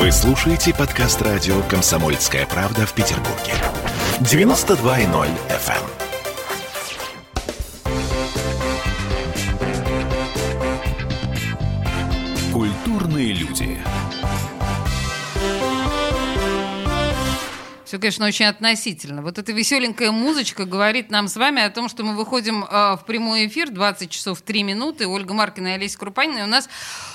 Вы слушаете подкаст радио «Комсомольская правда» в Петербурге. 92.0 FM. Культурные люди. Все, конечно, очень относительно. Вот эта веселенькая музычка говорит нам с вами о том, что мы выходим э, в прямой эфир 20 часов 3 минуты. Ольга Маркина и Олеся Крупанина. И у нас,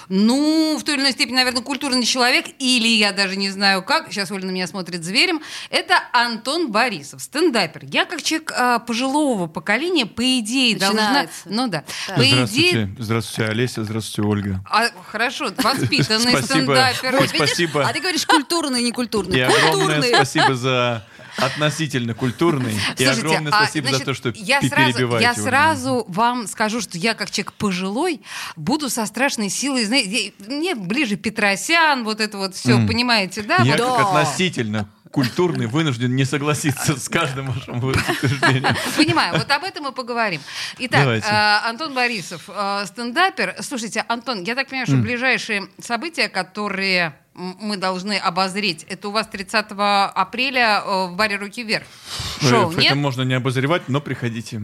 ну, в той или иной степени, наверное, культурный человек, или я даже не знаю как, сейчас Оля на меня смотрит зверем, это Антон Борисов, стендапер. Я как человек э, пожилого поколения, по идее, должна... Начинается. Ну да. Да. По Здравствуйте, идее... здравствуйте, Олеся, здравствуйте, Ольга. А, хорошо, воспитанный Спасибо. стендапер. Спасибо. А ты говоришь культурный, не культурный. И огромное Культурный. спасибо за относительно культурный. И Слушайте, огромное а, спасибо значит, за то, что я сразу, я сразу вам скажу, что я как человек пожилой буду со страшной силой, знаете, мне ближе Петросян, вот это вот все, М. понимаете, да? Я Да. как относительно культурный вынужден не согласиться с каждым вашим утверждением. Понимаю, вот об этом мы поговорим. Итак, Давайте. э, Антон Борисов, э, стендапер. Слушайте, Антон, я так понимаю, что ближайшие события, которые мы должны обозреть, это у вас 30 апреля э, в баре «Руки вверх». Шоу, Э, нет? Это можно не обозревать, но приходите.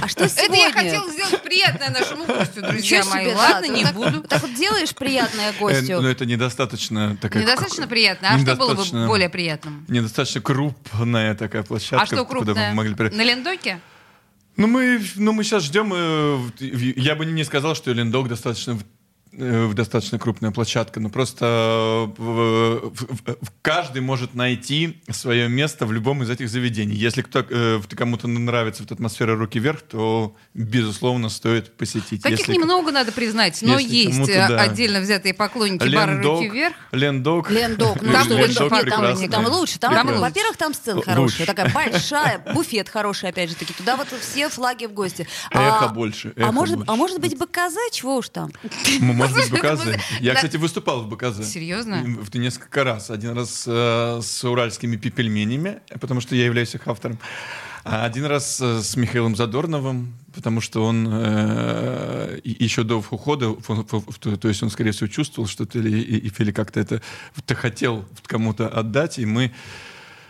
А что Это сегодня? я хотела сделать приятное нашему гостю, друзья Ничего мои. себе, да, Ладно, ты не так- буду. Так вот делаешь приятное Э, гостю. Но это недостаточно такая... Недостаточно приятно. А что было бы недостаточно- более приятным? Недостаточно крупная такая площадка. А что куда вы крупное? могли На Лендоке? Ну, мы, ну, мы сейчас ждем. э, в- в- Я бы не сказал, что Лендок достаточно э, достаточно крупная площадка, но просто э, в- в- в- каждый может найти свое место в любом из этих заведений. Если э, кому-то нравится вот атмосфера руки вверх, то безусловно стоит посетить. Таких Если- немного, надо признать, но есть э, да. отдельно взятые поклонники бара Лендок, «Руки вверх». Лендок. Лендок, ну Там Лендок, нет, там, там лучше. Там, Там во-первых, там сцена хорошая, такая большая, буфет хороший, опять же таки. Туда вот все флаги в гости. Эхо больше, А эхо может, а больше. может быть БКЗ, чего уж там? Может быть, это Я, кстати, выступал в БКЗ. Серьезно? В несколько раз. Один раз э, с уральскими пепельменями, потому что я являюсь их автором. А один раз э, с Михаилом Задорновым, потому что он э, еще до ухода, то, есть он, скорее всего, чувствовал что-то или, или как-то это хотел кому-то отдать, и мы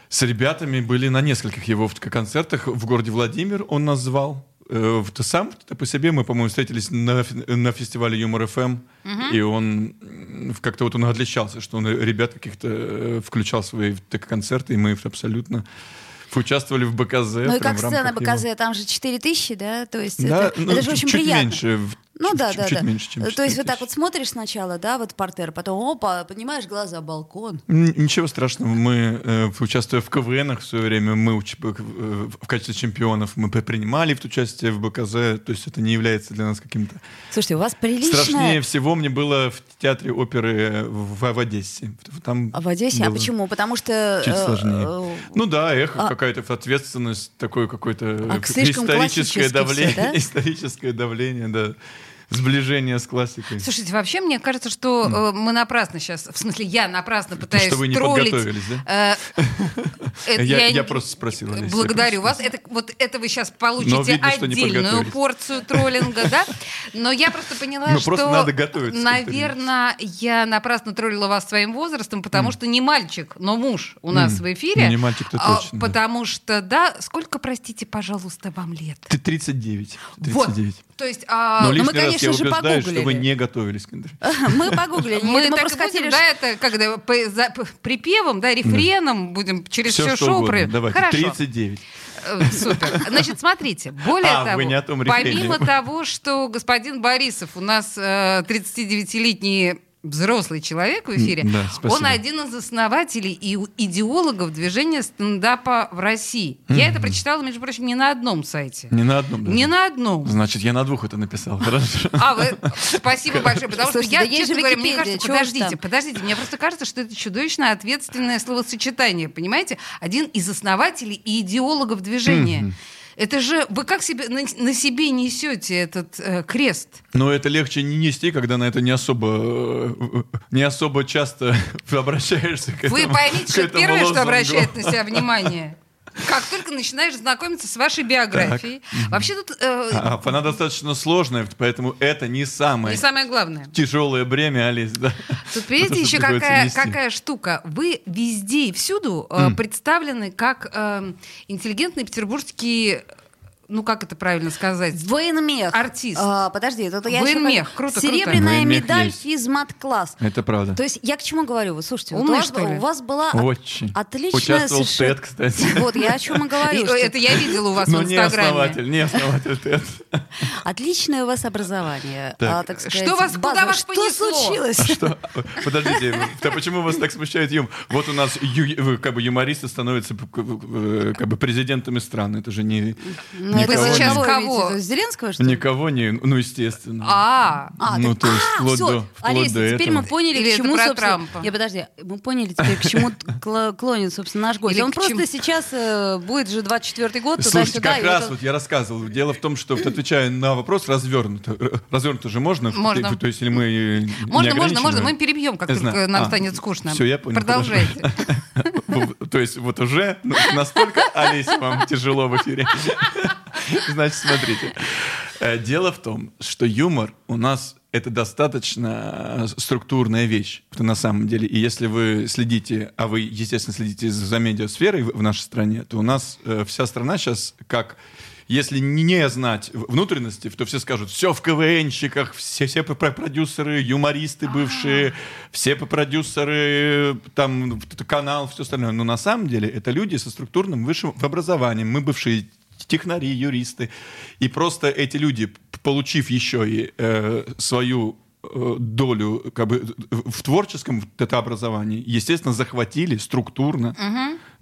с ребятами были на нескольких его концертах в городе Владимир. Он нас звал. Э, в- Ты сам ты по себе, мы, по-моему, встретились на, на фестивале Юмор ФМ, и он как-то вот он отличался, что он ребят каких-то э, включал в свои так, концерты, и мы абсолютно участвовали в БКЗ. Ну и как сцена рамках его. БКЗ, там же 4 тысячи, да? То есть Да, это, ну, это же очень чуть приятно. меньше. Ну чуть- да, чуть- да, чуть да. меньше, чем То есть вот так 4000. вот смотришь сначала, да, вот портер, потом опа, поднимаешь глаза, балкон. Ничего страшного. Мы, э, участвуя в КВНах в свое время, мы уч- э, в качестве чемпионов мы принимали в участие в БКЗ. То есть это не является для нас каким-то... Слушайте, у вас приличная... Страшнее всего мне было в театре оперы в, в Одессе. Там А в Одессе? А почему? Потому что... Чуть э, сложнее. э, Ну да, эхо, А- какая-то ответственность, такое какое-то А, историческое давление, да? историческое давление, да, сближение с классикой. Слушайте, вообще мне кажется, что э, мы напрасно сейчас, в смысле, я напрасно пытаюсь что вы не троллить. подготовились, да? э, Я- не- я просто спросил, Олеся, Благодарю я вас. Это, вот это вы сейчас Но получите видно, отдельную порцию троллинга, да? Но я просто поняла, Ну, что, просто надо готовиться наверное, я напрасно троллила вас своим возрастом, потому что не мальчик, но муж у нас М. в эфире. Ну, не мальчик-то А, точно, да. Потому что, да, сколько, простите, пожалуйста, вам лет? Ты 39. Вот. 39. То есть... а, Но мы, лишний раз конечно я же, убеждаю, что вы погуглили. не готовились к интервью. Мы погуглили. Мы, так хотели... да, это когда припевом, да, рефреном будем через все, Все, что шоу Давайте, Хорошо. 39. Э, Супер. Значит, смотрите, более А, того, вы не о том рефрене. помимо того, что господин Борисов у нас э, 39-летний взрослый человек в эфире, да, спасибо. он один из основателей и идеологов движения стендапа в России. Я это прочитала, между прочим, не на одном сайте. Не на одном даже. Не на одном. Значит, я на двух это написал. Хорошо. А, вы, спасибо большое, потому что я, честно говоря, мне кажется, подождите, подождите, мне просто кажется, что это чудовищно ответственное словосочетание, понимаете? Один из основателей и идеологов движения. Это же вы как себе на, на себе несете этот э, крест? Но это легче не нести, когда на это не особо, э, не особо часто обращаешься к Вы этому- поймите, к что первое, что лозунгу. обращает на себя внимание. Как только начинаешь знакомиться с вашей биографией, вообще тут э, А, она достаточно сложная, поэтому это не самое не самое главное. тяжелое бремя, Олесь, да. Тут, видите, еще какая, нести. какая штука. Вы везде и всюду э, представлены как э, интеллигентный петербургский, ну как это правильно сказать? Военмех. Артист. А, подожди, это я Военмех. еще Круто, круто. Серебряная Военмех медаль есть. физмат-класс. Это правда. То есть я к чему говорю? Вот слушайте, вот у, Умный, вас, у вас была Очень. отличная Участвовал в совершенно- TED, кстати. Вот, я о чем и говорю. Что Это я видела у вас Но в не Инстаграме. основатель, не основатель TED. Отличное у вас образование. Так. а, так сказать, Что вас- куда базовое. вас Что понесло? случилось? Что? Подождите, да почему вас так смущает юм? Вот у нас ю- вы, как бы юмористы становятся э, как бы президентами стран. Это же не Это Вы сейчас кого? Зеленского, что ли? никого не, ну естественно. А, А, Ну, то есть а, вплоть всё, до- вплоть Олеся, до теперь этого. мы поняли, Или к чему, собственно... Трампа? Не, подожди, мы поняли теперь, к чему клонит, собственно, наш гость. Или Он просто чему? сейчас э, будет же 24-й год, Слушайте, туда-сюда. как и раз вот он- вот я рассказывал. Дело в том, что отвечая на вопрос развернуто. Р- Развернуто же можно? Можно. То, есть, или мы э, можно, можно, можно. Мы перебьем, как Я только нам А, станет скучно. всё, я понял, Продолжайте. То есть вот уже ну, настолько, Олеся, вам тяжело в эфире. Значит, смотрите. Э, Дело в том, что юмор у нас это достаточно э, структурная вещь на самом деле. И если вы следите, а вы, естественно, следите за медиасферой в нашей стране, то у нас э, вся страна сейчас как если не знать внутренности, то все скажут, все в КВНщиках, все, все продюсеры, юмористы бывшие, все п- продюсеры, там, канал, все остальное. Но на самом деле это люди со структурным высшим образованием. Мы бывшие технари, юристы. И просто эти люди, получив еще и э, свою э, долю как бы, в творческом это образовании, естественно, захватили структурно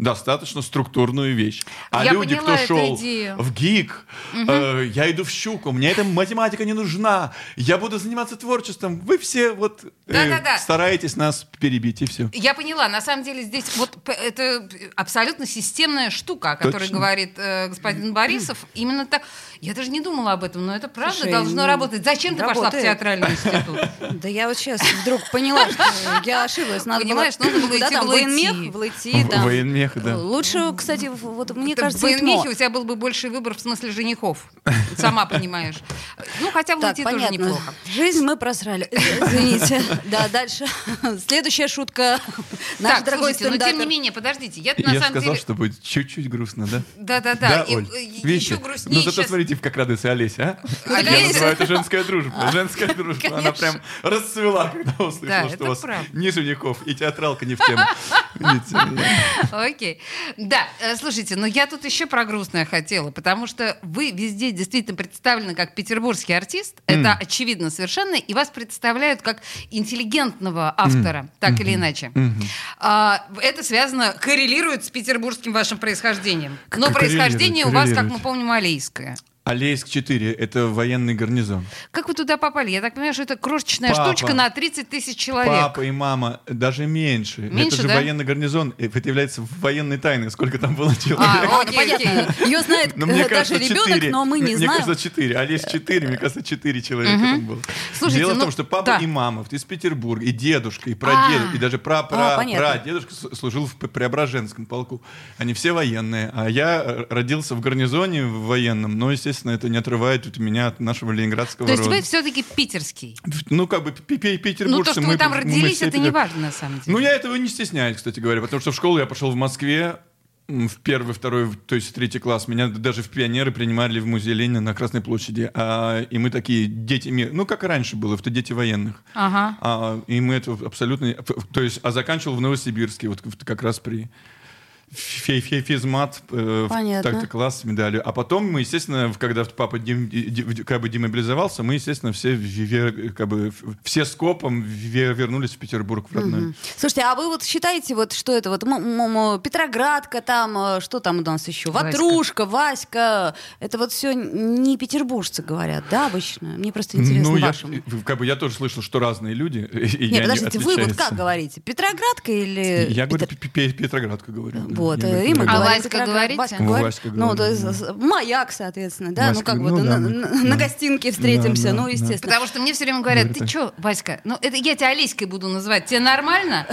достаточно структурную вещь. А Я люди, кто шел идею. в ГИК, э, я иду в щуку, мне эта математика не нужна, я буду заниматься творчеством. Вы все вот э, Да-да-да. стараетесь нас перебить, и все. Я поняла. На самом деле здесь вот это абсолютно системная штука, о которой Точно. говорит э, господин Борисов. Именно так. Я даже не думала об этом, но это правда Слушай, должно ну, работать. Зачем ты пошла в театральный институт? Да я вот сейчас вдруг поняла, что я ошиблась. Надо Понимаешь, нужно было Да, идти в военмех, в ЛИТИ, Военмех, да. Лучше, кстати, вот мне Так кажется, в у тебя был бы больший выбор в смысле женихов. Сама понимаешь. Ну, хотя в Так, тоже понятно. неплохо. Жизнь мы просрали. Извините. Да, дальше. Следующая шутка. Наш Так, дорогой слушайте, но тем не менее, подождите, я на Я самом сказал, деле... что будет чуть-чуть грустно, да? Да-да-да. И, Оль? э? Еще грустнее Ну зато сейчас- смотрите, как радуется Олеся, а? Олеся. Я называю это женская дружба. Женская дружба. Она прям расцвела, когда Да, услышала, это что у вас ни женихов, и театралка не в тему. Видите? Окей. Да, э, слушайте, но я тут еще про грустное хотела, потому что вы везде действительно представлены как петербургский артист, это очевидно совершенно, и вас представляют как интеллигентного автора, так или иначе. А, это связано, коррелирует с петербургским вашим происхождением. Но происхождение у вас, как мы помним, алейское. Алейск 4 — это военный гарнизон. Как вы туда попали? Я так понимаю, что это крошечная Папа. штучка на 30 тысяч человек. Папа и мама даже меньше. Меньше, это же да? военный гарнизон. и Это является военной тайной, сколько там было человек. А, Ладно, окей, понятно. Ее знает Но мне э, даже кажется, ребенок, 4. но мы не мне знаем. кажется, 4. А есть 4, мне кажется, 4 человека там было. Слушайте, Дело в ну, том, что папа да. и мама из Петербурга, и дедушка, и прадедушка, А. и даже прадедушка служил в Преображенском полку. Они все военные. А я э, родился в гарнизоне в военном, но, естественно, это не отрывает от меня от нашего ленинградского То есть рода. вы все-таки питерский. Ну, как бы пи- петербуржцы. Ну, то, что мы- вы там мы родились, все это не важно на самом деле. Ну, я этого не стесняюсь, кстати говоря, потому что в школу я пошел в Москве, в первый, второй, то есть третий класс. Меня даже в пионеры принимали в музей Ленина на Красной площади. А, и мы такие дети мира. Ну, как и раньше было, это дети военных. Ага. А, и мы это абсолютно... То есть, а заканчивал в Новосибирске, вот как раз при физмат, э, так-то класс с медалью. А потом мы, естественно, когда папа дем- де- как бы демобилизовался, мы, естественно, все, как бы, все скопом ве- вернулись в Петербург в родной. Слушайте, а вы вот считаете, вот что это вот м- м- м- Петроградка там, э, что там у нас еще? Ватрушка, Васька. Это вот все не петербуржцы говорят, да, обычно? Мне просто интересно ну, я, как бы, я тоже слышал, что разные люди. И Не, я подождите, вы вот как говорите? Петроградка или... Я говорю, Петр- Пе- Пе- Петроградка говорю. Вот, и мы. А Васька говорите? Васька Ну, говорит. Васька Ну, то есть да. маяк, соответственно, да, ну Васька как бы ну на, гостинке встретимся, Да, ну, да, естественно. Потому что мне все время говорят, ты что, Васька, ну это я тебя Алиской буду называть, тебе нормально?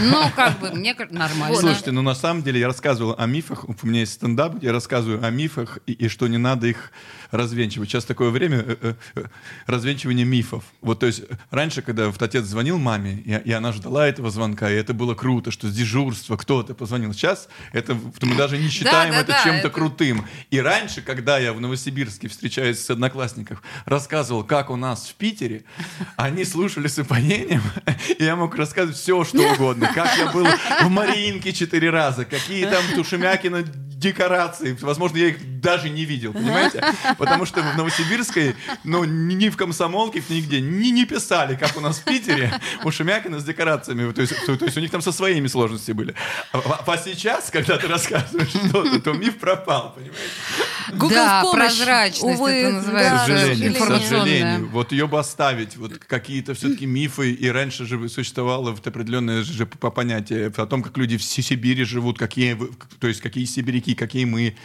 Ну, как бы, мне кажется, нормально. Слушайте, ну на самом деле я рассказывал о мифах. У меня есть стендап, где я рассказываю о мифах и, что не надо их развенчивать. Сейчас такое время э, э, э, развенчивания мифов. Вот то есть раньше, когда вот отец звонил маме, и, и она ждала этого звонка, и это было круто, что с дежурства кто-то позвонил. Сейчас это мы даже не считаем да, это да, чем-то это- крутым. И раньше, когда я в Новосибирске встречаюсь с одноклассников, рассказывал, как у нас в Питере, они слушали с упоением, и я мог рассказывать все, что угодно. Как я был в Мариинке четыре раза, какие там у Шемякина декорации. Возможно, я их даже не видел, понимаете? Потому что в Новосибирской, ну, ни в комсомолке, нигде, ни не писали, как у нас в Питере, у Шемякина с декорациями. То есть, то, то есть у них там со своими сложностями были. А, а сейчас, когда ты рассказываешь что-то, то миф пропал, понимаете? Google да, прозрачность Увы, это да, К называется. сожалению, к сожалению. Вот ее бы оставить. Вот какие-то все-таки мифы. И раньше же существовало вот определенное же по- понятие о том, как люди в Си- Сибири живут, какие, то есть какие сибиряки, какие мы,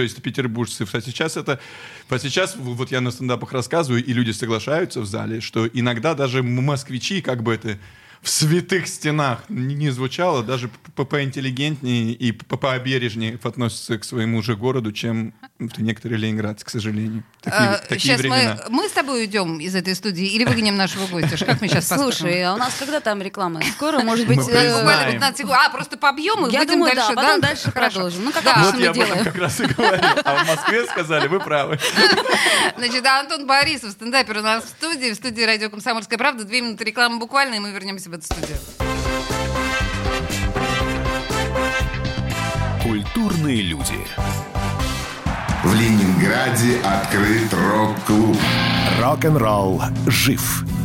то есть петербуржцы. А сейчас это... А сейчас вот я на стендапах рассказываю, и люди соглашаются в зале, что иногда даже москвичи, как бы это в святых стенах не звучало, даже поинтеллигентнее и пообережнее относятся к своему же городу, чем некоторые ленинградцы, к сожалению. Такие, А, такие Сейчас времена. мы, мы с тобой уйдем из этой студии или выгоним нашего гостя? Как мы сейчас Слушай, а у нас когда там реклама? Скоро, может быть... Мы э, признаем. Буквально 15 секунд. А, просто побьем и Я выйдем думаю, дальше. да, потом дальше Хорошо. продолжим. Ну, как Да. обычно Вот мы я об этом делаем. как раз и говорю. А в Москве сказали, вы правы. Значит, Антон Борисов, стендапер у нас в студии, в студии радио «Комсомольская правда». Две минуты рекламы буквально, и мы вернемся в эту студию. Культурные люди. В Ленинграде открыт рок-клуб. Рок-н-ролл жив.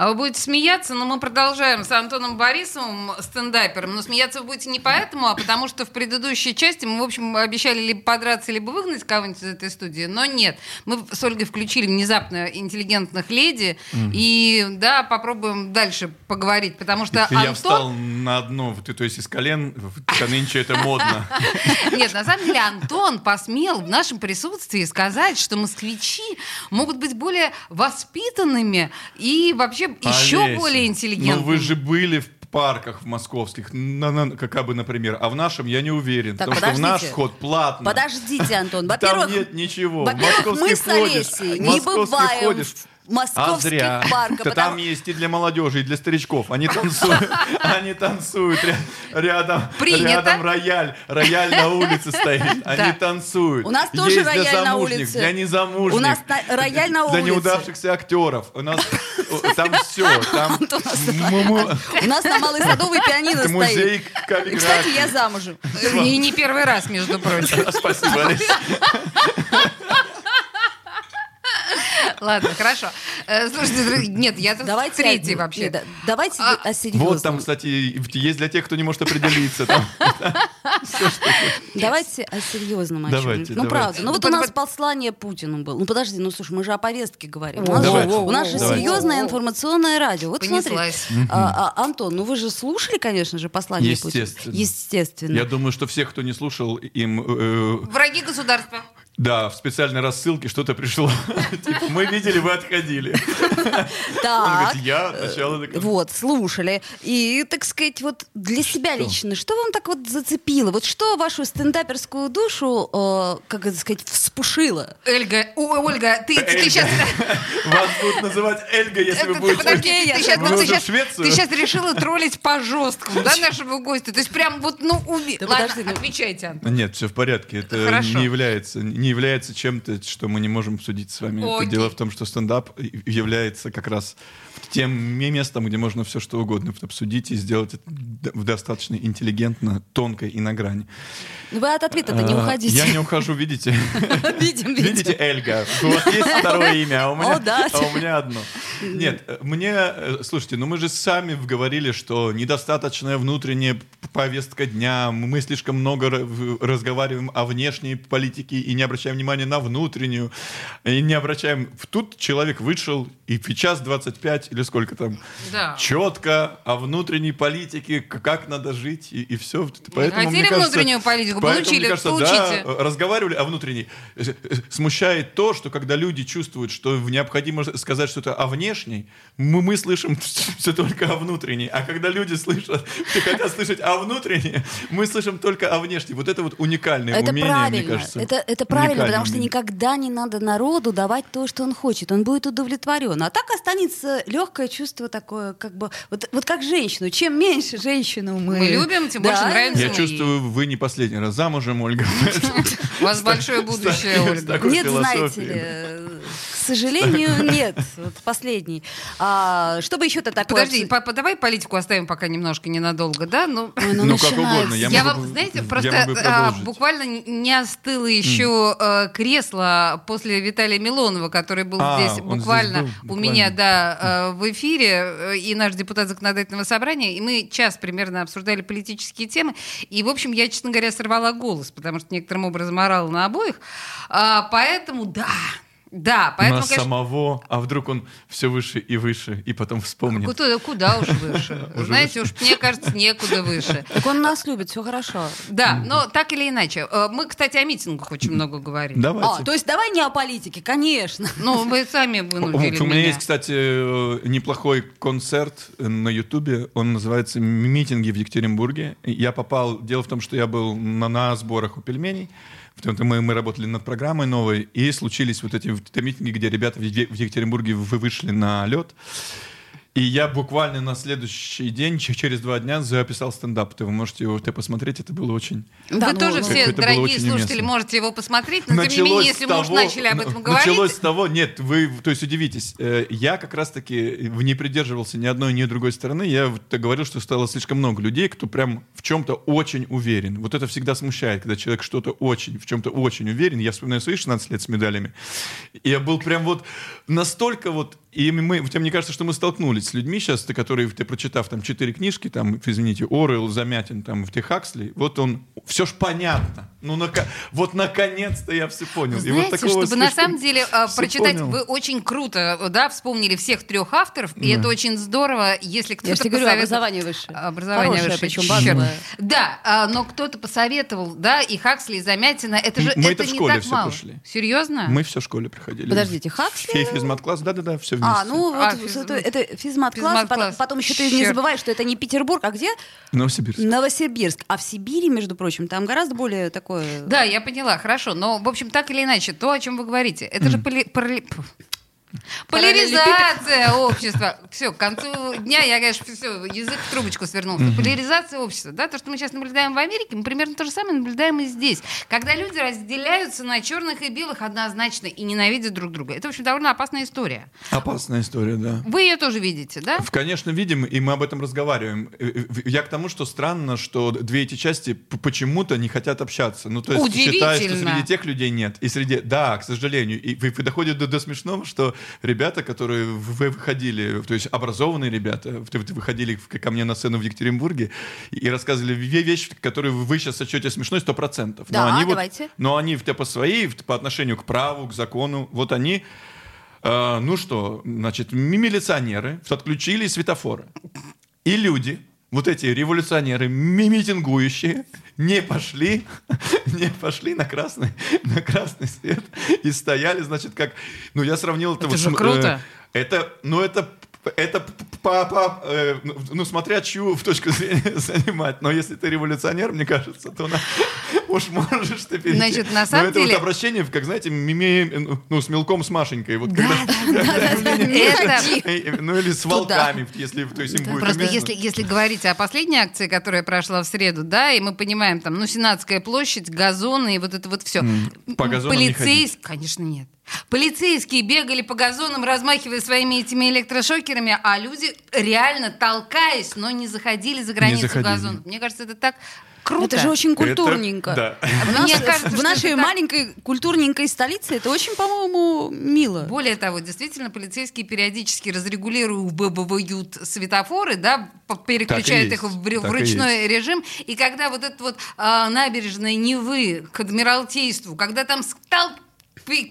А вы будете смеяться, но мы продолжаем с Антоном Борисовым, стендапером. Но смеяться вы будете не поэтому, а потому что в предыдущей части мы, в общем, обещали либо подраться, либо выгнать кого-нибудь из этой студии. Но нет. Мы с Ольгой включили внезапно интеллигентных леди. И да, попробуем дальше поговорить, потому что Я Антон... встал на одно, то есть из колен, в- нынче это модно. Нет, на самом деле Антон посмел в нашем присутствии сказать, что москвичи могут быть более воспитанными и вообще еще Олеся, более интеллигентными. Ну вы же были в парках в московских, на- на- как бы, например, а в нашем я не уверен, Так, потому что в наш подождите. вход платно. Подождите, Антон. Там Во-первых, нет ничего. Во-первых, мы с Олесей не бываем ходишь, в московских а зря. парках. Да потому- Там есть и для молодежи, и для старичков. Они танцуют, они танцуют ря- рядом, рядом рояль, рояль на улице стоит. Они танцуют. У нас тоже для рояль на улице. Для незамужних. У нас на- рояль на Для улице. неудавшихся актеров. У нас там все. У нас на Малой Садовой пианино музей стоит. И, каллиграфии. кстати, я замужем. И не первый раз, между прочим. Спасибо, Олеся. Ладно, хорошо. Э, Слушайте, нет, я тут Давайте третий о- вообще. да, Давайте А, о серьезном. Вот там, кстати, есть для тех, кто не может определиться. Давайте о серьезном Давайте. Ну, правда. Ну, вот Да у нас послание Путину было. Ну, подожди, ну, слушай, мы же о повестке говорим. У нас, же, серьезное информационное радио. Вот Понеслась. смотри, а, а, Антон, ну вы же слушали, конечно же, послание Путина. Естественно. Естественно. Я думаю, что всех, кто не слушал, им... э, Враги государства. Да, в специальной рассылке что-то пришло. Типа, мы видели, вы отходили. Он говорит, я от начала до конца. Вот, слушали. И, так сказать, вот для себя лично, что вам так вот зацепило? Вот что вашу стендаперскую душу, э, как это сказать, вспушило? Эльга, Ольга, ты, сейчас... Вас будут называть Эльга, если вы будете... подожди, ты сейчас, решила троллить по жесткому, да, нашего гостя? То есть прям вот, ну. Да Ладно, ну- отвечайте, Антон. Нет, все в порядке. Это не является, не является чем-то, что мы не можем обсудить с вами. Окей. Дело в том, что стендап является как раз тем местом, где можно все что угодно обсудить и сделать это достаточно интеллигентно, тонко и на грани. Ну, Вы от ответа-то не А, уходите. Я не ухожу, видите? Видим, Видите, видим. Эльга, у вас есть второе имя, а у меня, О, да. а у меня одно. Нет, мне, э, слушайте, ну мы же сами говорили, что недостаточная внутренняя повестка дня, мы слишком много разговариваем о внешней политике и не обращаем внимания на внутреннюю, и не обращаем... Тут человек вышел, и в час 25 или сколько там, Да. четко о внутренней политике, как надо жить, и, и все. Поэтому, хотели мне кажется, внутреннюю политику? поэтому, Получили, мне кажется, получите. да, разговаривали о внутренней. Э, э, Смущает то, что когда люди чувствуют, что необходимо сказать что-то о внешней, мы, мы слышим все только о внутренней. А когда люди слышат, хотят слышать о внутренней, мы слышим только о внешней. Вот это вот уникальное Это умение, правильно. мне кажется. это, это правильно, Уникальное потому что никогда не надо народу давать то, что он хочет. Он будет удовлетворен. А так останется легкое чувство такое, как бы, вот, вот как женщину. Чем меньше женщину мы... Мы любим, тем больше нравится. Я мы чувствую, вы не последний раз замужем, Ольга. У вас большое будущее, Ольга. Нет, знаете ли, сожалению, нет. Вот последний. А, что бы еще-то такое... Подожди, обсу- папа, давай политику оставим пока немножко ненадолго, да? Ну, Ой, ну, Ну, как угодно, я Я могу- вам, знаете, просто а, буквально не остыло еще э, кресло после Виталия Милонова, который был А, здесь он здесь буквально был, у буквально. меня, да, э, в эфире, э, и наш депутат законодательного собрания, и мы час примерно обсуждали политические темы, и, в общем, я, честно говоря, сорвала голос, потому что некоторым образом орала на обоих, А, поэтому, да, да, поэтому, Нас конечно, самого, а вдруг он все выше и выше, и потом вспомнит. Куда, куда уж выше? Знаете, уж мне кажется, некуда выше. Так он нас любит, все хорошо. Да, но так или иначе. Э, Мы, кстати, о митингах очень много говорим. Давайте. А, то есть давай не о политике, конечно. Ну, вы сами вынудили У меня есть, кстати, э, неплохой концерт на Ютубе. Он называется «Митинги в Екатеринбурге». Я попал... Дело в том, что я был на, на сборах у пельменей. Потому что Мы, мы работали над программой новой, и случились вот эти митинги, где ребята в Екатеринбурге вы- вышли на лед. И я буквально на следующий день, через два дня, записал стендап. Вы можете его ты посмотреть, это было очень... Вы Да, ну, тоже ну, все, это было дорогие очень слушатели, уместно. можете его посмотреть, но тем не менее, если мы уж начали об этом н- говорить... Началось с того, нет, вы, то есть удивитесь, э, я как раз-таки не придерживался ни одной, ни другой стороны. Я вот говорил, что стало слишком много людей, кто прям в чем-то очень уверен. Вот это всегда смущает, когда человек что-то очень, в чем-то очень уверен. Я вспоминаю свои 16 лет с медалями. И я был прям вот настолько вот и мы, тебе мне кажется, что мы столкнулись с людьми сейчас, ты, которые, ты прочитав там четыре книжки, там, извините, Орел, Замятин, там, в Хаксли, вот он, все ж понятно. Ну, нака- вот наконец-то я все понял. И вот Знаете, такого чтобы на самом деле э, всё прочитать, понял. вы очень круто, да, вспомнили всех трех авторов, и Да. это очень здорово, если кто-то Я же говорю, образование высшее. Образование Хорошее, высшее, причем базовое. Да, а, но кто-то посоветовал, да, и Хаксли, и Замятина, это же Мы это это в не школе так всё мало. прошли. Серьезно? Мы все в школе проходили. Подождите, Хаксли? Фей физмат-класс, да-да-да, все вместе. А, ну А, вот физ- это, это физмат-класс, Физмат-класс. потом, потом еще ты не забывай, что это не Петербург, а где? Новосибирск. Новосибирск. А в Сибири, между прочим, там гораздо более такое... Да, я поняла, хорошо. Но, в общем, так или иначе, то, о чем вы говорите, это же поли-. Поляризация общества. Все, к концу дня я, конечно, все, язык в трубочку свернулся. Поляризация общества. Да, то, что мы сейчас наблюдаем в Америке, мы примерно то же самое наблюдаем и здесь. Когда люди разделяются на черных и белых однозначно и ненавидят друг друга. Это, в общем, довольно опасная история. Опасная история, да. Вы ее тоже видите, да? В- Конечно, видим, и мы об этом разговариваем. Э, э, Я к тому, что странно, что две эти части почему-то не хотят общаться. Ну, то есть считаю, что среди тех людей нет. И среди... Да, к сожалению. И вы- вы доходит до, до смешного, что ребята, которые вы выходили, то есть образованные ребята, вы вы выходили ко мне на сцену в Екатеринбурге и рассказывали ве- вещи, которые вы сейчас сочете смешной 100%. Да, но они давайте. Вот, но они по своей, по отношению к праву, к закону, вот они Э, ну что, значит, ми- милиционеры отключили светофоры. И люди вот эти революционеры, ми- митингующие, не пошли, не пошли на красный, на красный свет и стояли, значит, как, ну, я сравнил это, Это вот же круто. э, это, ну, это это папа, ну, смотря чью в точку зрения занимать. Но если ты революционер, мне кажется, то на- уж можешь ты перейти. Значит, на Но самом это деле- вот обращение, как, знаете, миме, ну, с мелком, с Машенькой. Вот Да, когда- да, Это- э, Ну, или с Туда. волками, если то есть им будет Просто если, если говорить о последней акции, которая прошла в среду, да, и мы понимаем, там, ну, Сенатская площадь, газоны и вот это вот все. По газонам не ходить. Конечно, нет. Полицейские бегали по газонам, размахивая своими этими электрошокерами, а люди реально толкаясь, но не заходили за границу заходили. газона. Мне кажется, это так круто. Это же очень Это- культурненько. да. В, нас- Мне кажется, в что нашей это так. маленькой культурненькой столице это очень, по-моему, мило. Более того, действительно, полицейские периодически разрегулируют светофоры, да, переключают их в, и ручной режим. И когда вот этот вот а, набережная Невы к Адмиралтейству, когда там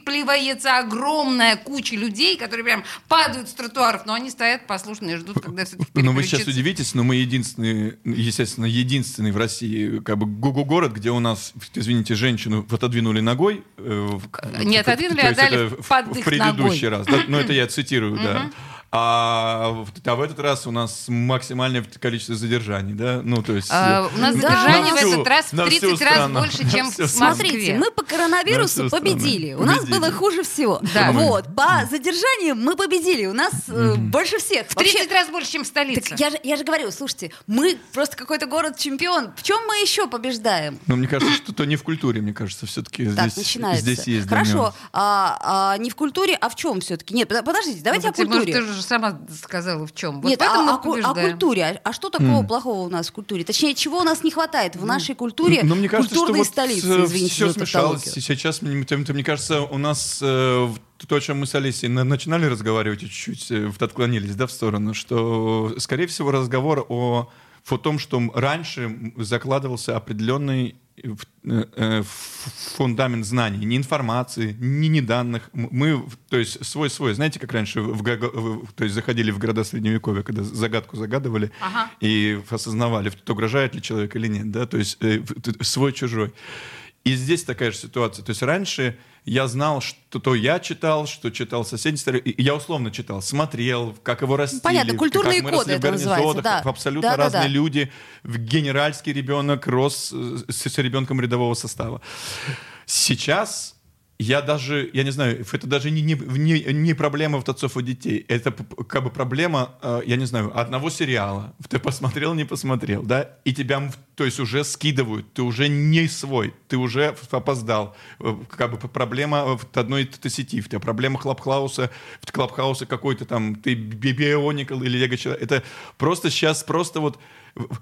плевается огромная куча людей, которые прям падают с тротуаров, но они стоят послушно и ждут, когда все-таки Ну, вы сейчас удивитесь, но мы единственный, естественно, единственный в России как бы город, где у нас, извините, женщину отодвинули ногой. э, в- Не отодвинули, то а дали в- под в предыдущий ногой. раз. да, Ну, это я цитирую, да. А, в- а в этот раз у нас максимальное количество задержаний, да? Ну, то есть... А, у нас Да, задержание на в всю- этот раз в на всю 30 раз страну. больше, чем всю в страну. Смотрите, Москве. мы по коронавирусу всю победили. У нас Победили. было хуже всего. Да. Вот, по задержаниям мы победили. У нас э, больше всех. В 30 раз больше, чем в столице. Так я же, я же говорю, слушайте, мы просто какой-то город-чемпион. В чем мы еще побеждаем? Ну, мне кажется, что то не в культуре, мне кажется, все-таки Так, здесь, начинается. здесь есть. Хорошо, а, а не в культуре, а в чем все-таки? Нет, под- подождите, давайте Ну, о может, культуре. ты же сама сказала в чем. Нет, вот этом а, мы а побеждаем. культуре? А, а что такого плохого у нас в культуре? Точнее, чего у нас не хватает в нашей культуре Ну, мне кажется, культурной что столицы, вот, извините все смешалось. Сейчас, мне, мне- мне кажется, у нас э, то, о чем мы с Алисией на- начинали разговаривать, и чуть-чуть э, отклонились да, в сторону, что, скорее всего, разговор о, о том, что раньше закладывался определенный э, э, э, фундамент знаний, не информации, не, не данных. Мы, то есть свой-свой, знаете, как раньше в, в- то есть заходили в города Средневековья, когда загадку загадывали Ага. и осознавали, угрожает ли человек или нет, да, то есть в- свой-чужой. И здесь такая же ситуация. То есть раньше я знал, что то я читал, что читал соседний. И я условно читал, смотрел, как его растили. Понятно, культурные как мы коды это называется, да. Абсолютно Да-да-да. разные люди. В генеральский ребенок рос э, с, с ребенком рядового состава. Сейчас я даже, я не знаю, это даже не, не, не, не проблема вот отцов и детей. Это как бы проблема, э, я не знаю, одного сериала. Ты посмотрел, не посмотрел, да? И тебя, то есть, уже скидывают. Ты уже не свой. Ты уже опоздал. Э, Как бы проблема в одной т- сети. У тебя проблема Клабхауса, в Клабхаусе какой-то там, ты би- бионикл или лего человек. Это просто сейчас просто вот в-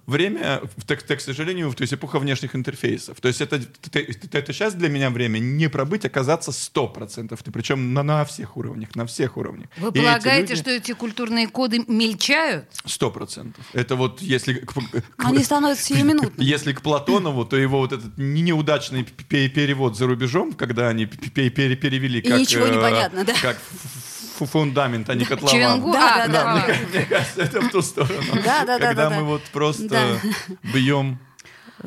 время, так, так, к сожалению, то есть эпоха внешних интерфейсов. То есть это, это, это сейчас для меня время не пробыть, оказаться 100%. Ты причем на, на всех уровнях, на всех уровнях. Вы И эти полагаете, люди- что эти культурные коды мельчают? Сто процентов. Это вот если... к- к- Они становятся сиюминутными. Если к Платонову, то его вот этот не- неудачный перевод за рубежом, когда они перевели И как... ничего не э, понятно, да? Как фундамент, а не котлован. Да, А, да, да. да. Мне кажется, это в ту сторону. Да, да, да, Когда да, мы вот просто Да.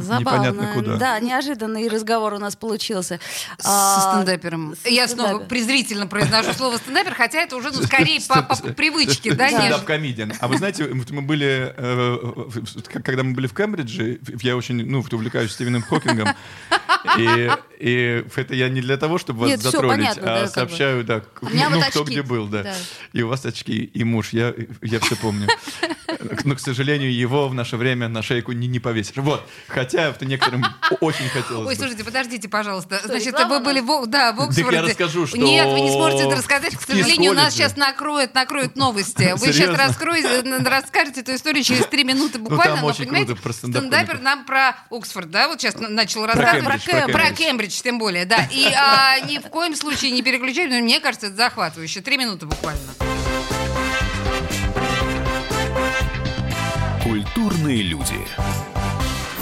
Бьем непонятно Забавно. куда. Да, неожиданный разговор у нас получился. Со А, стендапером. с Я снова презрительно произношу слово стендапер, хотя это уже ну, скорее по, по привычке, да, Стендап нежели- комедиан. А вы знаете, мы были, э, когда мы были в Кембридже, я очень, ну, увлекаюсь Стивеном Хокингом, и, и это я не для того, чтобы вас Нет, затроллить, понятно, да, а бы. сообщаю, да, ну, вот кто очки. где был, да. Да. И у вас очки, и муж, я, я все помню. Но, к сожалению, его в наше время на шейку не, не повесишь. Вот. Хотя это некоторым очень хотелось Ой, слушайте, подождите, пожалуйста. Значит, вы были в, да, в Так Оксфорде. я расскажу, что Нет, вы не сможете это рассказать. К в сожалению, нас сейчас накроют, накроют новости. Вы сейчас раскроете, расскажете эту историю через три минуты буквально. там но, очень понимаете, круто про стендап стендапер нам про Оксфорд, да, вот сейчас начал рассказывать. Про Кем- про Кембридж. Кембридж, тем более, да. И а, ни в коем случае не переключай, но мне кажется, это захватывающе. Три минуты буквально. Культурные люди.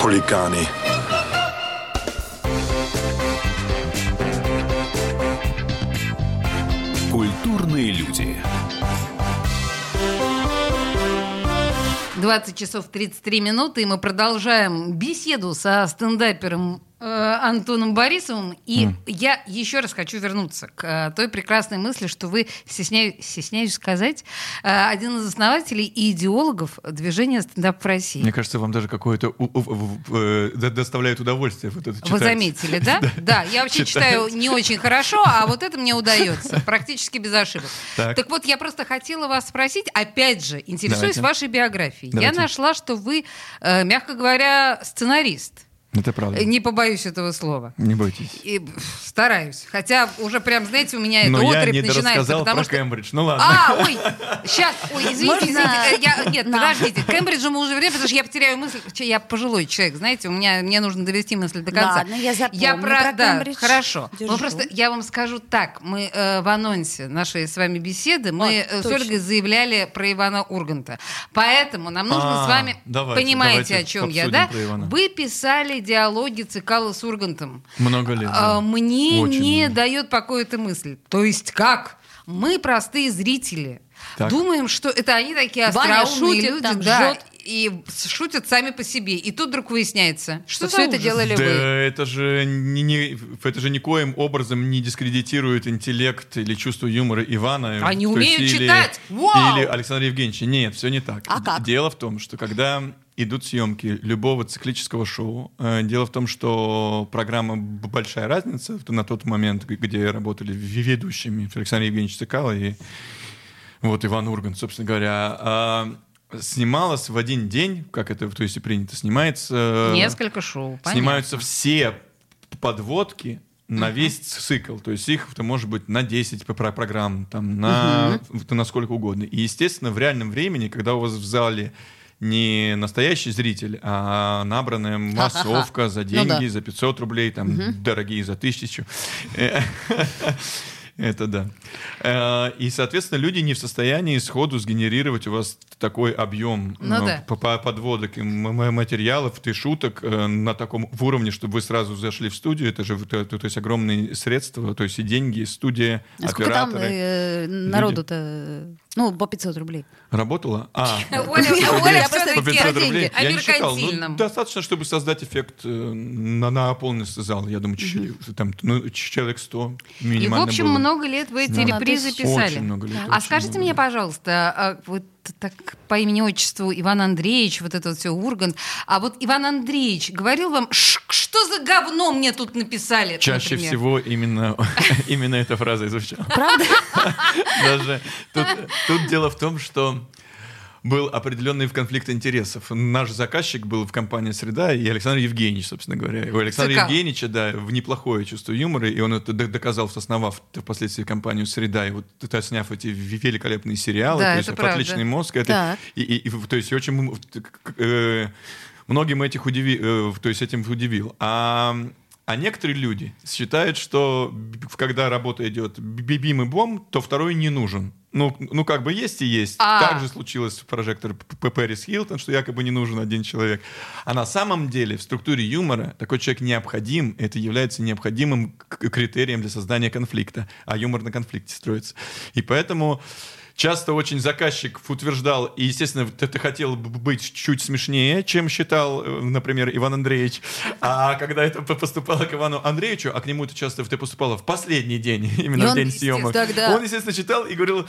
Хулиганы. Культурные люди. 20 часов 33 минуты, и мы продолжаем беседу со стендапером Антоном Борисовым. И М. я еще раз хочу вернуться к э, той прекрасной мысли, что вы, стесняю- стесняюсь сказать, э, один из основателей и идеологов движения стендап в России. Мне кажется, вам даже какое-то э, доставляет удовольствие вот это Вы читать. заметили, да? Да, я вообще читаю не очень хорошо, а вот это мне удается, практически без ошибок. Так. Так вот, я просто хотела вас спросить, опять же, интересуюсь Давайте. вашей биографией. Давайте. Я нашла, что вы, э, мягко говоря, сценарист. Это правда. Не побоюсь этого слова. Не бойтесь. И стараюсь. Хотя уже прям, знаете, у меня это Но я отрыв начинается. потому про что... Кембридж. Ну ладно. А, ой, сейчас, ой, извините, Можно извините. э, я- нет, нам? подождите. К Кембриджу мы уже время, потому что я потеряю мысль. Я пожилой человек, знаете, у меня мне нужно довести мысль до конца. Ладно, я запомню Я про, про да, Кембридж. хорошо. Держу. Ну просто я вам скажу так, мы э, в анонсе нашей с вами беседы мы Вот, э, с точно. Ольгой заявляли про Ивана Урганта, поэтому нам нужно А, с вами давайте, понимаете, давайте о чем я, да? Вы писали диалоги Цикала с Ургантом. Много лет. А, да. Мне Очень не много. дает покоя эта мысль. То есть как? Мы простые зрители. Так. Думаем, что это они такие Ваня остроумные шутит, люди, там, да, жжет. и шутят сами по себе. И тут вдруг выясняется, что, все это делали Да вы. это же, не, не- это же никоим образом не дискредитирует интеллект или чувство юмора Ивана. Они есть умеют или- читать! Вау! Или Александра Евгеньевича. Нет, все не так. А как? Дело в том, что когда идут съемки любого циклического шоу, э, дело в том, что программа «Б- «Большая разница» на тот момент, где работали ведущими Александр Евгеньевич Цикало и вот Иван Ургант, собственно говоря, а, снималась в один день, как это в Туисе принято, снимается... Несколько шоу, понятно. Снимаются все подводки на весь цикл. То есть их это может быть на 10 по- про- программ, там, на, на сколько угодно. И, естественно, в реальном времени, когда у вас в зале не настоящий зритель, а набранная массовка за Ну деньги, да. за 500 рублей, там, дорогие за тысячу. Это да. Э, И, соответственно, люди не в состоянии сходу сгенерировать у вас такой объем Ну э, да. по- по- подводок материалов, и шуток э, на таком в уровне, чтобы вы сразу зашли в студию. Это же то, то- есть огромные средства, то есть и деньги, и студия, А сколько там операторы. народу-то? Ну, по 500 рублей. Работала? А, Оля, Оля по всё-таки 500 рублей. о Я не считал. Ну, меркантильном. достаточно, чтобы создать эффект э, на, на полный зал. Я думаю, там, ну, человек 100 И, минимально в общем, было. много лет вы эти репризы писали. Очень много лет, А скажите мне, пожалуйста, а вот так по имени-отчеству Иван Андреевич, вот это вот все, Ургант, а вот Иван Андреевич говорил вам, «Ш- что за говно мне тут написали? Чаще например?» всего именно, именно эта фраза и звучала. Правда? Даже тут, тут дело в том, что был определенный конфликт интересов. Наш заказчик был в компании «Среда» и Александр Евгеньевич, собственно говоря. У Александра Цикало. Евгеньевича, да, в неплохое чувство юмора, и он это доказал, основав впоследствии компанию «Среда», и вот сняв эти великолепные сериалы, Да, то есть это правда. «Отличный мозг», это, Так. и, и- и, то есть очень э, многим этих удиви, э, то есть этим удивил. А а некоторые люди считают, что когда работа идет бибим и бом, то второй не нужен. Ну, ну, как бы есть и есть. А. Так же случилось в прожектор П- Пэрис Хилтон, что якобы не нужен один человек. А на самом деле в структуре юмора такой человек необходим, это является необходимым критерием для создания конфликта. А юмор на конфликте строится. И поэтому часто очень заказчик утверждал, и, естественно, ты, ты хотел бы быть чуть смешнее, чем считал, э, например, Иван Андреевич. А когда это поступало к Ивану Андреевичу, а к нему это часто это поступало в последний день, именно в день съемок, тогда- он, естественно, читал и говорил,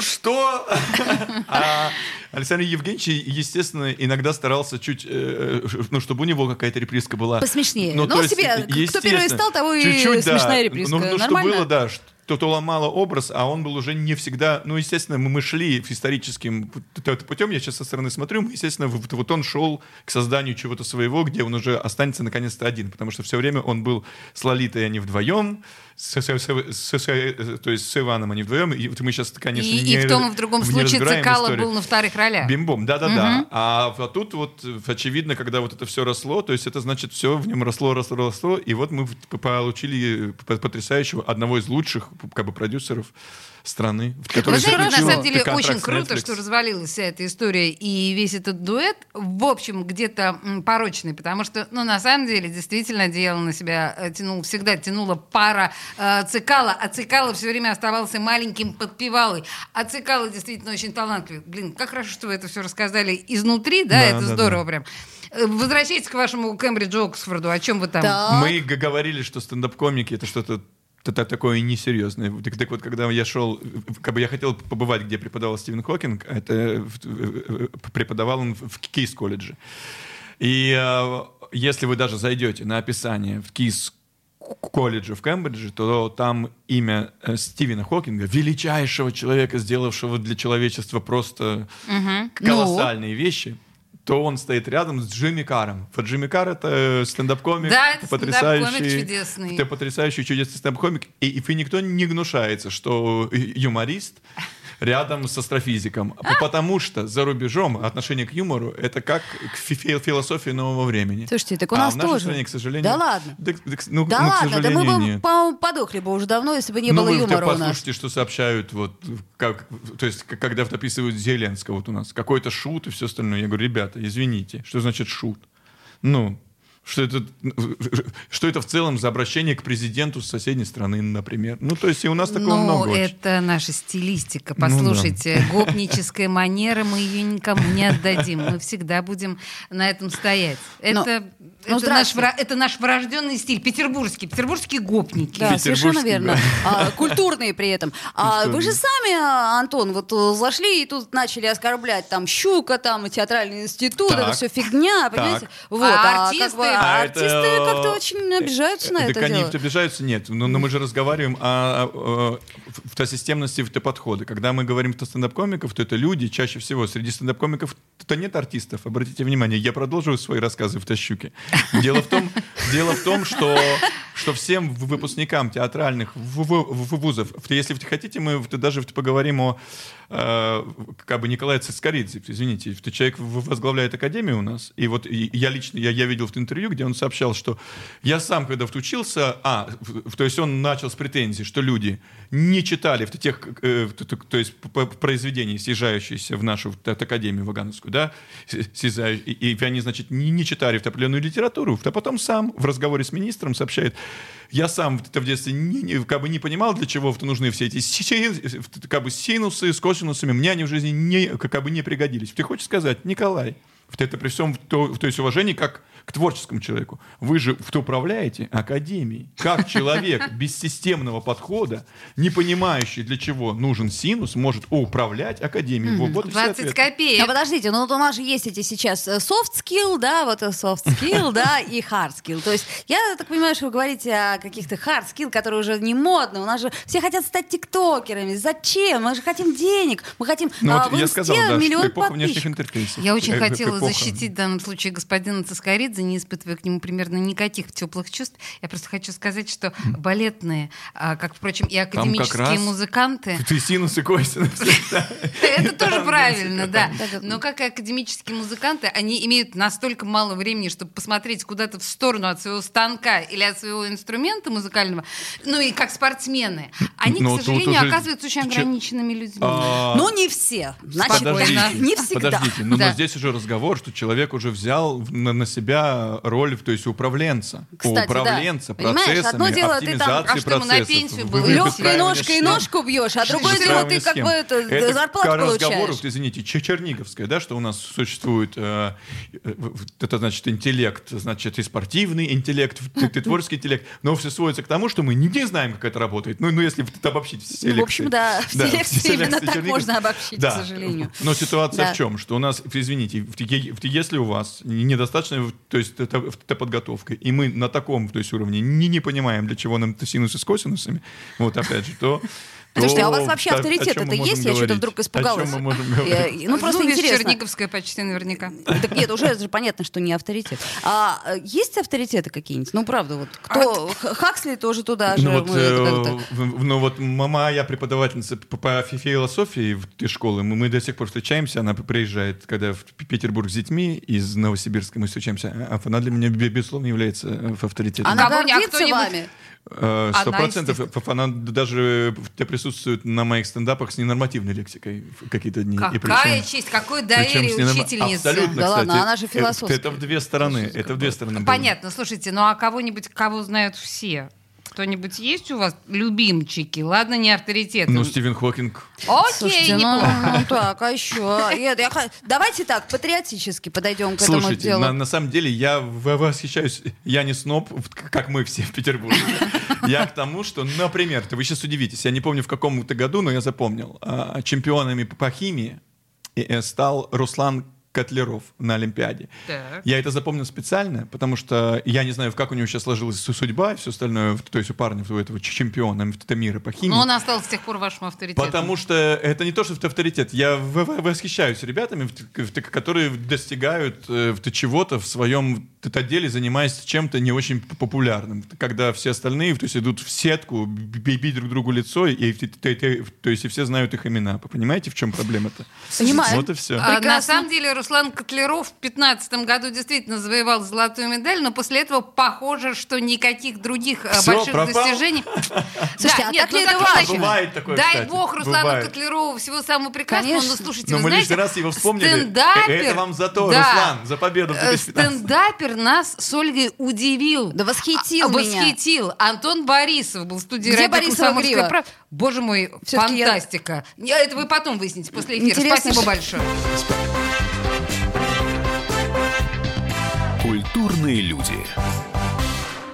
что? А Александр Евгеньевич, естественно, иногда старался чуть, э, ну, чтобы у него какая-то реприска была. Посмешнее. Ну, Ну, себе, кто первый встал, того и смешная реприска. Ну, ну, Нормально? было, да, ш- то, то ломало образ, а он был уже не всегда... Ну, естественно, мы, шли историческим путем, я сейчас со стороны смотрю, мы, естественно, вот, вот он шел к созданию чего-то своего, где он уже останется наконец-то один, потому что все время он был с Лолитой, они вдвоем, с, с, с, с, то есть с Иваном они вдвоем, и вот мы сейчас, конечно, и, не и в том и в другом случае Цикало историю. был на вторых ролях. Бим-бом, да-да-да. Мгм. А, а тут вот, очевидно, когда вот это все росло, то есть это значит, все в нем росло, росло, росло, и вот мы получили потрясающего, одного из лучших как бы продюсеров страны. который Вы знаете, на самом деле очень круто, Netflix. что развалилась вся эта история и весь этот дуэт, в общем, где-то порочный, потому что, ну, на самом деле, действительно, одеяло на себя э, тянул, всегда тянула пара э, Цикала, а Цикало все время оставался маленьким подпевалой, а Цикало действительно очень талантливый. Блин, как хорошо, что вы это все рассказали изнутри, да, Да, это да, здорово да. прям. Э, Возвращайтесь к вашему Кембриджу Оксфорду, о чем вы там? Мы г- говорили, что стендап-комики это что-то т- такое несерьезное. Так, так вот, когда я шел, как бы я хотел побывать, где преподавал Стивен Хокинг, это в- в- преподавал он в Кейс-колледже. И э, если вы даже зайдете на описание в Кейс колледже в Кембридже, то там имя э, Стивена Хокинга, величайшего человека, сделавшего для человечества просто Мгм. колоссальные вещи, то он стоит рядом с Джимми Каром. Вот Джимми Кар — это э, стендап-комик, Да, это потрясающий, стендап-комик чудесный. это потрясающий, чудесный стендап-комик. И, и никто не гнушается, что юморист рядом с астрофизиком. П- Потому что за рубежом отношение к юмору — это как к фи- фи- философии нового времени. Слушайте, так у а нас в нашей тоже. стране, к сожалению... Да ладно. Да, да, ну, Да ну, ладно, да мы бы нет. по- подохли бы уже давно, если бы не ну, было юмора у нас. послушайте, что сообщают, вот, как, то есть, когда вот описывают Зеленского вот у нас, какой-то шут и все остальное. Я говорю, ребята, извините, что значит шут? Ну, что это, что это в целом за обращение к президенту с соседней страны, например? Ну, то есть и у нас такого ну, много очень. это наша стилистика. Ну да. Послушайте, гопническая манера, мы ее никому не отдадим. Мы всегда будем на этом стоять. Ну, Это, ну, это, наш, здравствуй. вра- это наш врожденный стиль, петербургский, петербургские гопники. Да, совершенно верно. А, культурные при этом. А вы же сами, а, Антон, вот э, зашли и тут начали оскорблять там Щука, там театральный институт, Так. это все фигня, понимаете? Так. Вот, А а, артисты? А это, артисты э, как-то очень обижаются на Так это они дело. обижаются, нет. Но, но мы же разговариваем о, о- той системности, подходы. Когда мы говорим про стендап-комиков, то это люди, чаще всего среди стендап-комиков то нет артистов. Обратите внимание, я продолжу свои рассказы в Тащуке. Дело в том, дело в том что, что всем выпускникам театральных вузов, если хотите, мы даже поговорим о э, как бы Николае Цискоридзе, извините, человек возглавляет академию у нас, и вот я лично, я, я видел в интервью, где он сообщал, что я сам, когда вот учился, а, то есть он начал с претензий, что люди не читали в тех, э, то есть произведений, съезжающиеся в нашу академию Вагановскую, да, и, и они, значит, не, не читали в определенную литературу, а потом сам в разговоре с министром сообщает, я сам в- в детстве не, не- как бы не понимал, для чего вот нужны все эти си- как бы синусы с косинусами, мне они в жизни не, как бы не пригодились. Ты хочешь сказать, Николай, вот это при всем то, то есть уважении как к творческому человеку. Вы же в- управляете академией. Как человек без системного подхода, не понимающий, для чего нужен синус, может управлять академией. Вот, вот и все 20 ответы. копеек. А подождите, ну вот у нас же есть эти сейчас э, soft skill, да, вот э, soft skill, да, и hard skill. То есть я так понимаю, что вы говорите о каких-то hard skill, которые уже не модны. У нас же все хотят стать тиктокерами. Зачем? Мы же хотим денег. Мы хотим Ну, а, вот я сказал, да, что миллион эпоха внешних подписчиков. интерфейсов. Я очень Э, хотела эпоха. защитить в данном случае господина Цискоридзе, не испытывая к нему примерно никаких теплых чувств. Я просто хочу сказать, что балетные, а, как, впрочем, и академические музыканты... Ты синус и косинус. Это тоже правильно, да. Но как и академические музыканты, они имеют настолько мало времени, чтобы посмотреть куда-то в сторону от своего станка или от своего инструмента музыкального, ну и как спортсмены. Они, Но к сожалению, оказываются очень ограниченными людьми. А, Ну, не все. Значит, не всегда. подождите, но, но здесь уже разговор, что человек уже взял на, на себя роль, то есть управленца, Кстати, управленца да. Понимаешь, процессами, одно дело, ты там, а что на пенсию идти? Легкой ножкой ножку бьешь, а другое дело, ты как бы это, Это зарплату получаешь. вот, извините, Че- Черниговская, да, что у нас существует, э, э, это значит интеллект, значит и спортивный интеллект, и творческий интеллект, но все сводится к тому, что мы не, не знаем, как это работает. Ну, ну если это обобщить все Ну, в общем, да, все лекции именно так можно обобщить, Да. к сожалению. Но ситуация Да. в чем? Что у нас, извините, в- если у вас недостаточно, то есть подготовка, и мы на таком, то есть уровне не, не понимаем, для чего нам синусы с косинусами, вот опять же, то Слушайте, а у вас вообще авторитет это есть? Я что-то вдруг испугалась. Я- говорить? Ну, просто ну, Весь интересно. Черниговская почти наверняка. Так нет, уже же понятно, что не авторитет. А э, есть авторитеты какие-нибудь? Ну, правда, вот кто... Хаксли тоже туда же. Ну вот, мы э, в- ну вот моя преподавательница по, по фи- философии в этой школы, мы, до сих пор встречаемся, она приезжает, когда в Петербург с детьми из Новосибирска мы встречаемся, а она для меня, бе- безусловно, является э, авторитетом. Она а гордится кто-нибудь- вами? Э, Сто Она, процентов. Она даже присутствует на моих стендапах с ненормативной лексикой в какие-то дни. И Какая причем- честь, какое причем доверие с ненорма- учительницы. Абсолютно, Да ладно, кстати. она же Это- философская. Это в две стороны. Это в две стороны. было. Понятно, слушайте, ну а кого-нибудь, кого знают все? Кто-нибудь есть у вас любимчики? Ладно, не авторитеты. Ну, Стивен Хокинг. Окей, Слушайте, ну, неплохо. ну так, а еще? Нет, я Давайте так, патриотически подойдем к этому Слушайте, делу. на, на самом деле я в- восхищаюсь. Я не сноб, как мы все в Петербурге. Я к тому, что, например, вы сейчас удивитесь, я не помню в каком-то году, но я запомнил, а, чемпионами по химии э, стал Руслан Котлеров на Олимпиаде. Так. Я это запомнил специально, потому что я не знаю, как у него сейчас сложилась су- судьба и все остальное, то есть у парня, у этого чемпиона мира по химии. Но он остался с тех пор вашим авторитетом. Потому что это не то, что это авторитет. Я восхищаюсь ребятами, которые достигают э, чего-то в своем т- деле, занимаясь чем-то не очень популярным. Когда все остальные то есть, идут в сетку, бить друг другу лицо, и, то есть и все знают их имена. Понимаете, в чем проблема-то? Понимаю. Вот и все. А, на самом деле Руслан Котлеров в 2015 году действительно завоевал золотую медаль, но после этого похоже, что никаких других э, Всё, больших пропал? достижений. Слушайте, Да, а нет, так ли ну это так. Бывает такое, Дай кстати. бог Руслану Бывает. Котлерову всего самого прекрасного. Конечно. Но слушайте, Но вы мы знаете, лишний раз его вспомнили. стендапер, Э, это вам за то, да, Руслан, за победу в э, 2015. Стендапер нас с Ольгой удивил. Да восхитил А, меня. Восхитил. Антон Борисов был в студии Где Борисова «Комсомольская грива? правда». Боже мой, я- фантастика. Не, Это вы потом выясните после эфира. Интересно, Спасибо что- большое. Культурные люди.